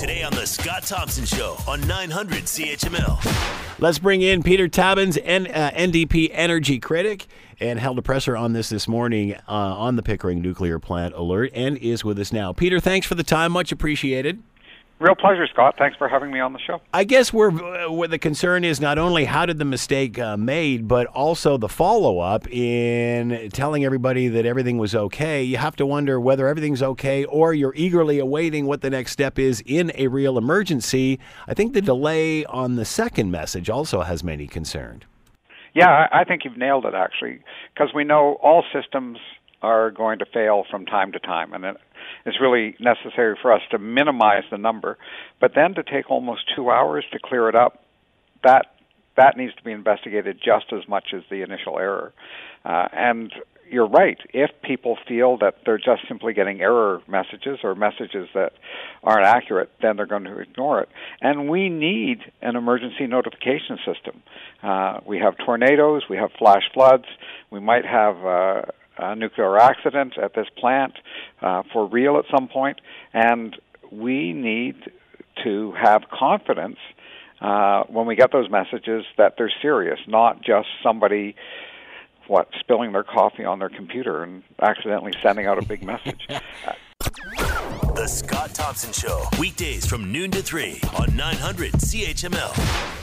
Today on The Scott Thompson Show on 900 CHML. Let's bring in Peter Tabuns, N- uh, NDP energy critic, and held a presser on this this morning uh, on the Pickering nuclear plant alert, and is with us now. Peter, thanks for the time, much appreciated. Real pleasure, Scott. Thanks for having me on the show. I guess where, where the concern is not only how did the mistake uh, made, but also the follow up in telling everybody that everything was okay. You have to wonder whether everything's okay or you're eagerly awaiting what the next step is in a real emergency. I think the delay on the second message also has many concerned. Yeah, I think you've nailed it actually, because we know all systems are going to fail from time to time, and it's really necessary for us to minimize the number. But then to take almost two hours to clear it up, that that needs to be investigated just as much as the initial error. Uh, and you're right. If people feel that they're just simply getting error messages or messages that aren't accurate, then they're going to ignore it. And we need an emergency notification system. Uh, we have tornadoes, we have flash floods, we might have uh, a nuclear accident at this plant uh, for real at some point, and we need to have confidence uh, when we get those messages that they're serious, not just somebody what spilling their coffee on their computer and accidentally sending out a big message. The Scott Thompson Show, weekdays from noon to 3 on 900 CHML.